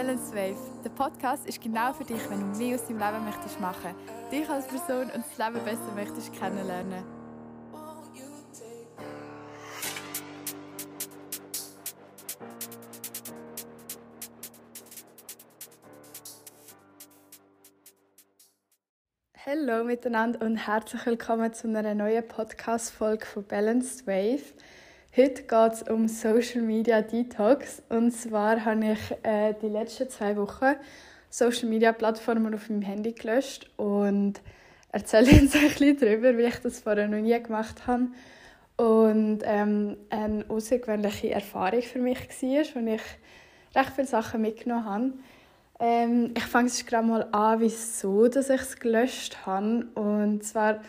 Balance Wave. Der Podcast ist genau für dich, wenn du mehr aus deinem Leben möchtest machen, dich als Person und das Leben besser möchtest kennenlernen. Hallo miteinander und herzlich willkommen zu einer neuen Podcast-Folge von Balanced Wave. Heute geht es um Social Media Detox. Und zwar habe ich äh, die letzten zwei Wochen Social Media Plattformen auf meinem Handy gelöscht und erzähle jetzt ein bisschen darüber, wie ich das vorher noch nie gemacht habe. Und ähm, eine außergewöhnliche Erfahrung für mich war, wo ich recht viele Sachen mitgenommen habe. Ähm, ich fange jetzt gerade mal an, wieso dass ich es gelöscht habe. Und zwar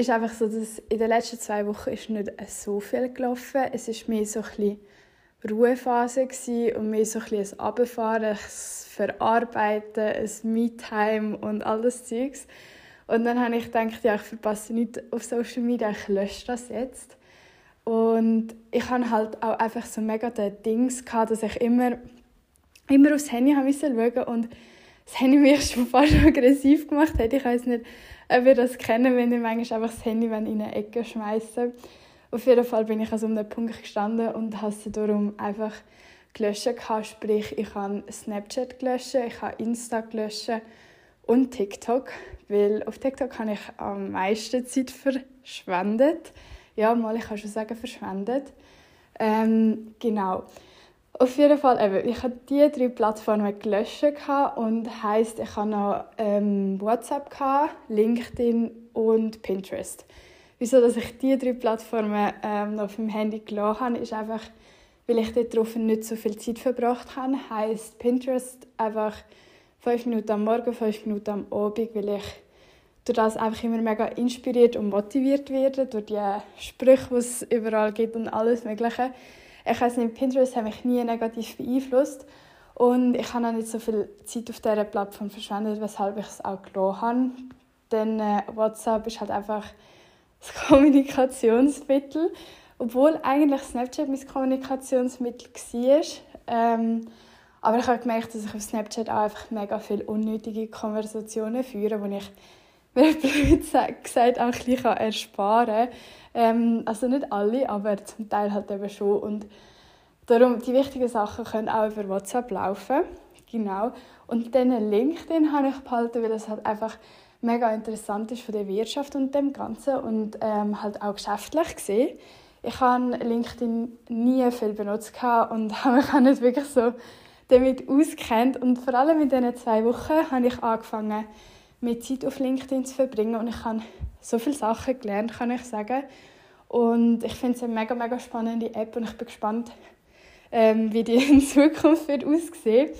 ist einfach so, dass in den letzten zwei Wochen ist nicht so viel gelaufen. Es war mehr so ein Ruhephase und mehr so ein bisschen ein Abfahren, ein Verarbeiten, ein Me-Time und all das Zeugs. Und dann habe ich gedacht, ja, ich verpasse nichts auf Social Media, ich lösche das jetzt. Und ich hatte halt auch einfach so mega den Dings, gehabt, dass ich immer, immer aufs Handy haben musste schauen und das Handy mich schon fast aggressiv gemacht hat. Ich weiß nicht, ob ihr das kennen, wenn ihr manchmal einfach das Handy in eine Ecke schmeißen. Auf jeden Fall bin ich also um den Punkt gestanden und habe sie darum einfach gelöscht. Sprich, ich habe Snapchat gelöscht, ich habe Insta gelöscht und TikTok, weil auf TikTok habe ich am meisten Zeit verschwendet. Ja, mal, ich kann schon sagen, verschwendet. Ähm, genau. Auf jeden Fall, eben, ich habe diese drei Plattformen gelöscht und heisst, ich habe noch ähm, WhatsApp, LinkedIn und Pinterest. Wieso dass ich diese drei Plattformen ähm, noch auf dem Handy gelassen habe, ist einfach, weil ich dort nicht so viel Zeit verbracht habe. Heisst Pinterest einfach fünf Minuten am Morgen, fünf Minuten am Abend, weil ich durch das einfach immer mega inspiriert und motiviert werde, durch die Sprüche, die es überall gibt und alles Mögliche ich weiß nicht, Pinterest hat mich nie negativ beeinflusst und ich habe auch nicht so viel Zeit auf dieser Plattform verschwendet, weshalb ich es auch gelassen habe. Denn äh, WhatsApp ist halt einfach das Kommunikationsmittel, obwohl eigentlich Snapchat mein Kommunikationsmittel war. Ähm, aber ich habe gemerkt, dass ich auf Snapchat auch einfach mega viele unnötige Konversationen führe, wo ich mir blöd gesagt auch ein bisschen ersparen. Ähm, also nicht alle, aber zum Teil halt eben schon. Und darum, die wichtigen Sachen können auch über WhatsApp laufen. Genau. Und dann LinkedIn habe ich behalten, weil es halt einfach mega interessant ist für die Wirtschaft und dem Ganzen und ähm, halt auch geschäftlich gesehen. Ich habe LinkedIn nie viel benutzt und habe mich auch nicht wirklich so damit auskennt und vor allem in diesen zwei Wochen habe ich angefangen, mehr Zeit auf LinkedIn zu verbringen und ich habe so viele Sachen gelernt, kann ich sagen. Und ich finde es eine mega, mega spannende App und ich bin gespannt, ähm, wie die in Zukunft wird aussehen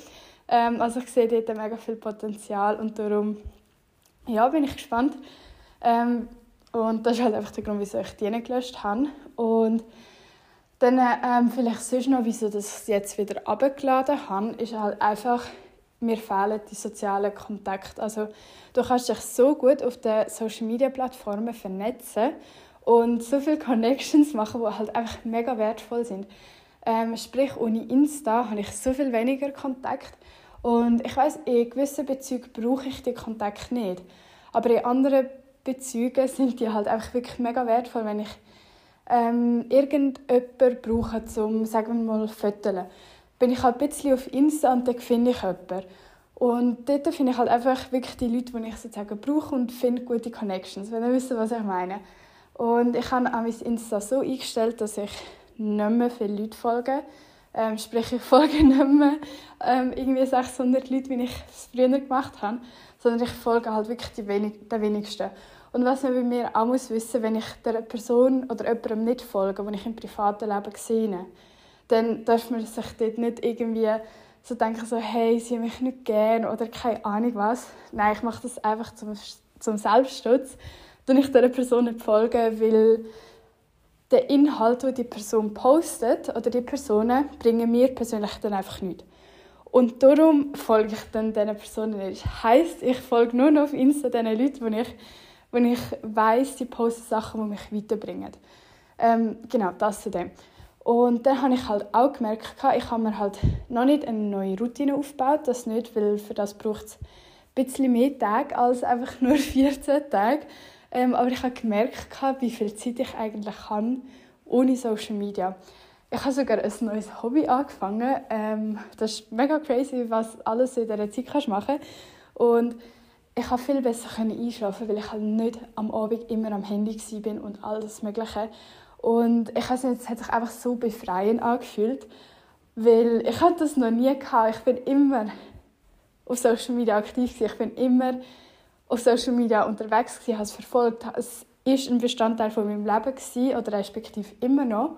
ähm, Also ich sehe dort mega viel Potenzial und darum ja, bin ich gespannt. Ähm, und das ist halt einfach der Grund, wieso ich die gelöscht habe. Und dann ähm, vielleicht sonst noch, wieso ich es jetzt wieder abgeladen habe, ist halt einfach, mir fehlen die sozialen Kontakte. Also du kannst dich so gut auf den Social Media Plattformen vernetzen und so viele Connections machen, die halt einfach mega wertvoll sind. Ähm, sprich, ohne Insta habe ich so viel weniger Kontakt und ich weiß, in gewissen Bezügen brauche ich die Kontakt nicht, aber in anderen Bezügen sind die halt einfach wirklich mega wertvoll, wenn ich ähm, irgendjemanden brauche, um, sagen wir mal, zu bin ich halt ein bisschen auf Insta und dann finde ich jemanden. Und dort finde ich halt einfach wirklich die Leute, die ich sozusagen brauche und finde gute Connections, wenn ihr wisst, was ich meine. Und ich habe an mein Insta so eingestellt, dass ich nicht mehr viele Leute folge. Ähm, sprich, ich folge nicht mehr ähm, irgendwie 600 Leute, wie ich es früher gemacht habe, sondern ich folge halt wirklich die wenig, den wenigsten. Und was man bei mir auch muss wissen, wenn ich der Person oder jemandem nicht folge, den ich im privaten Leben sehe, dann darf man sich dort nicht irgendwie so denken, so, hey, sie haben mich nicht gern oder keine Ahnung was. Nein, ich mache das einfach zum, zum Selbstschutz. Dann ich dieser Person nicht folgen, weil der Inhalt, den die Person postet oder die Personen, bringen mir persönlich dann einfach nichts. Und darum folge ich dann diesen Personen nicht. Das heisst, ich folge nur noch auf Insta den Leuten, wo ich, wo ich weiss, die posten Sachen, die mich weiterbringen. Ähm, genau, das zu dem. Und dann habe ich halt auch gemerkt, ich habe mir halt noch nicht eine neue Routine aufgebaut, das nicht, weil für das braucht es ein bisschen mehr Tage als einfach nur 14 Tage. Ähm, aber ich habe gemerkt, wie viel Zeit ich eigentlich habe ohne Social Media. Ich habe sogar ein neues Hobby angefangen. Ähm, das ist mega crazy, was alles in dieser Zeit kannst machen Und ich konnte viel besser einschlafen, weil ich halt nicht am Abend immer am Handy war und alles Mögliche. Und ich weiß nicht, es hat sich einfach so befreiend angefühlt, weil ich hatte das noch nie gehabt. Ich bin immer auf Social Media aktiv Ich bin immer auf Social Media unterwegs gewesen, habe es verfolgt. Es ist ein Bestandteil von meinem Leben gewesen, oder respektive immer noch.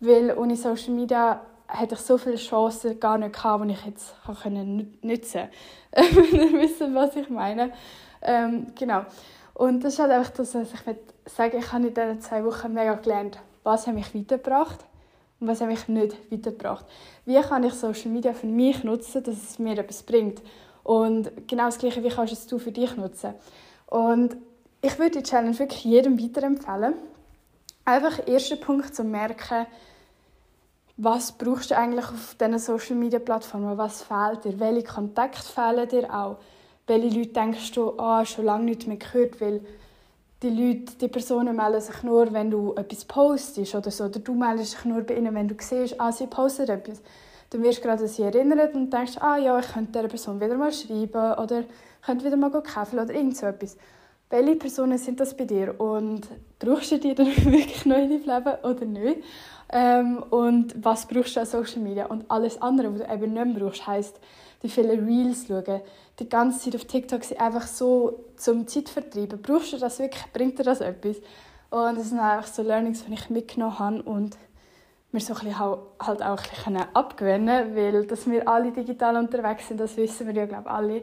Weil ohne Social Media hätte ich so viele Chancen gar nicht gehabt, die ich jetzt können nutzen konnte. Wenn ihr wisst, was ich meine. Ähm, genau. Und das ist halt einfach das, was ich sagen ich habe in diesen zwei Wochen mega gelernt, was hat mich weitergebracht und was hat mich nicht weitergebracht. Wie kann ich Social Media für mich nutzen, dass es mir etwas bringt. Und genau das Gleiche, wie kannst du es für dich nutzen. Und ich würde die Challenge wirklich jedem weiterempfehlen. Einfach erster Punkt zu merken, was brauchst du eigentlich auf diesen Social Media Plattformen? Was fehlt dir? Welche Kontakte fehlen dir auch? Welche Leute denkst du, ah, oh, schon lange nicht mehr gehört? Weil die Leute, die Personen melden sich nur, wenn du etwas postest oder so. Oder du meldest dich nur bei ihnen, wenn du siehst, ah, sie postet etwas. Dann wirst du gerade an sie erinnert und denkst, ah ja, ich könnte dieser Person wieder mal schreiben oder könnte wieder mal kaufen oder irgend so etwas. Welche Personen sind das bei dir und brauchst du die dann wirklich noch in deinem Leben oder nicht? Ähm, und was brauchst du an Social Media? Und alles andere, was du eben nicht mehr brauchst, heisst, die vielen Reels schauen, die ganze Zeit auf TikTok sind einfach so zum Zeitvertreiben. Brauchst du das wirklich? Bringt dir das etwas? Und das sind einfach so Learnings, die ich mitgenommen habe und mir so ein bisschen halt auch ein bisschen abgewöhnen weil dass wir alle digital unterwegs sind, das wissen wir ja glaube alle.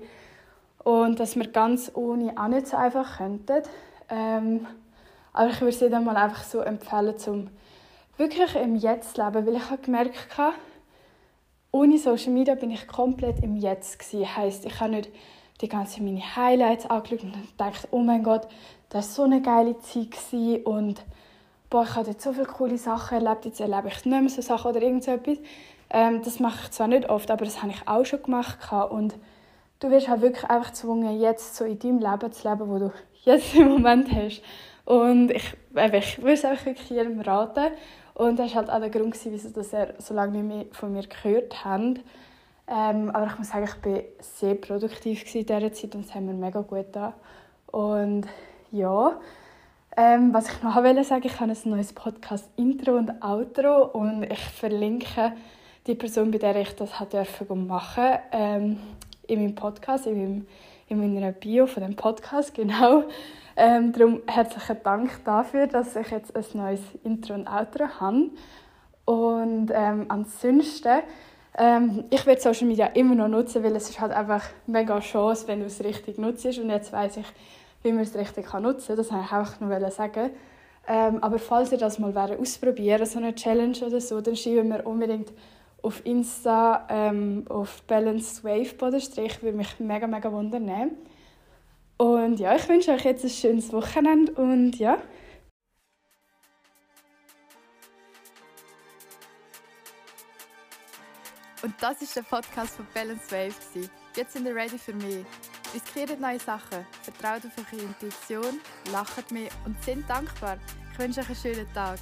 Und dass wir ganz ohne auch nicht so einfach könnten. Ähm, aber ich würde es dann mal einfach so empfehlen, zum wirklich im Jetzt leben, weil ich habe gemerkt habe, ohne Social Media bin ich komplett im Jetzt gewesen. Heißt, ich habe nicht die ganzen meine Highlights angeschaut und gedacht, oh mein Gott, das war so eine geile Zeit und boah, ich habe jetzt so viele coole Sachen erlebt, jetzt erlebe ich nicht mehr so Sachen oder irgend so etwas. Ähm, das mache ich zwar nicht oft, aber das habe ich auch schon gemacht und du wirst halt wirklich einfach gezwungen, jetzt so in deinem Leben zu leben, wo du jetzt im Moment hast. Und ich, ich würde es einfach wirklich jedem raten. Und das war halt auch der Grund, wieso er so lange nicht mehr von mir gehört hat. Ähm, aber ich muss sagen, ich war sehr produktiv in dieser Zeit und es hat mir mega gut getan. Und ja, ähm, was ich noch wollte ich habe ein neues Podcast-Intro und Outro und ich verlinke die Person, bei der ich das machen durfte, ähm, in meinem Podcast, in, meinem, in meiner Bio von dem Podcast, genau. Ähm, darum herzlichen Dank dafür, dass ich jetzt ein neues Intro und Outro habe. Und ähm, ansonsten, ähm, ich werde Social Media immer noch nutzen, weil es ist halt einfach mega Chance, wenn du es richtig nutzt. Und jetzt weiß ich, wie man es richtig nutzen kann. Das wollte ich auch noch sagen. Ähm, aber falls ihr das mal ausprobieren so eine Challenge oder so, dann schreiben wir unbedingt auf Insta ähm, auf Balanced Wave Bodenstrich. Würde mich mega, mega wundern. Und ja, ich wünsche euch jetzt ein schönes Wochenende und ja. Und das ist der Podcast von Balance Wave. Jetzt sind ihr ready für mich. Riskiert neue Sachen, vertraut auf eure Intuition, lacht mehr und sind dankbar. Ich wünsche euch einen schönen Tag.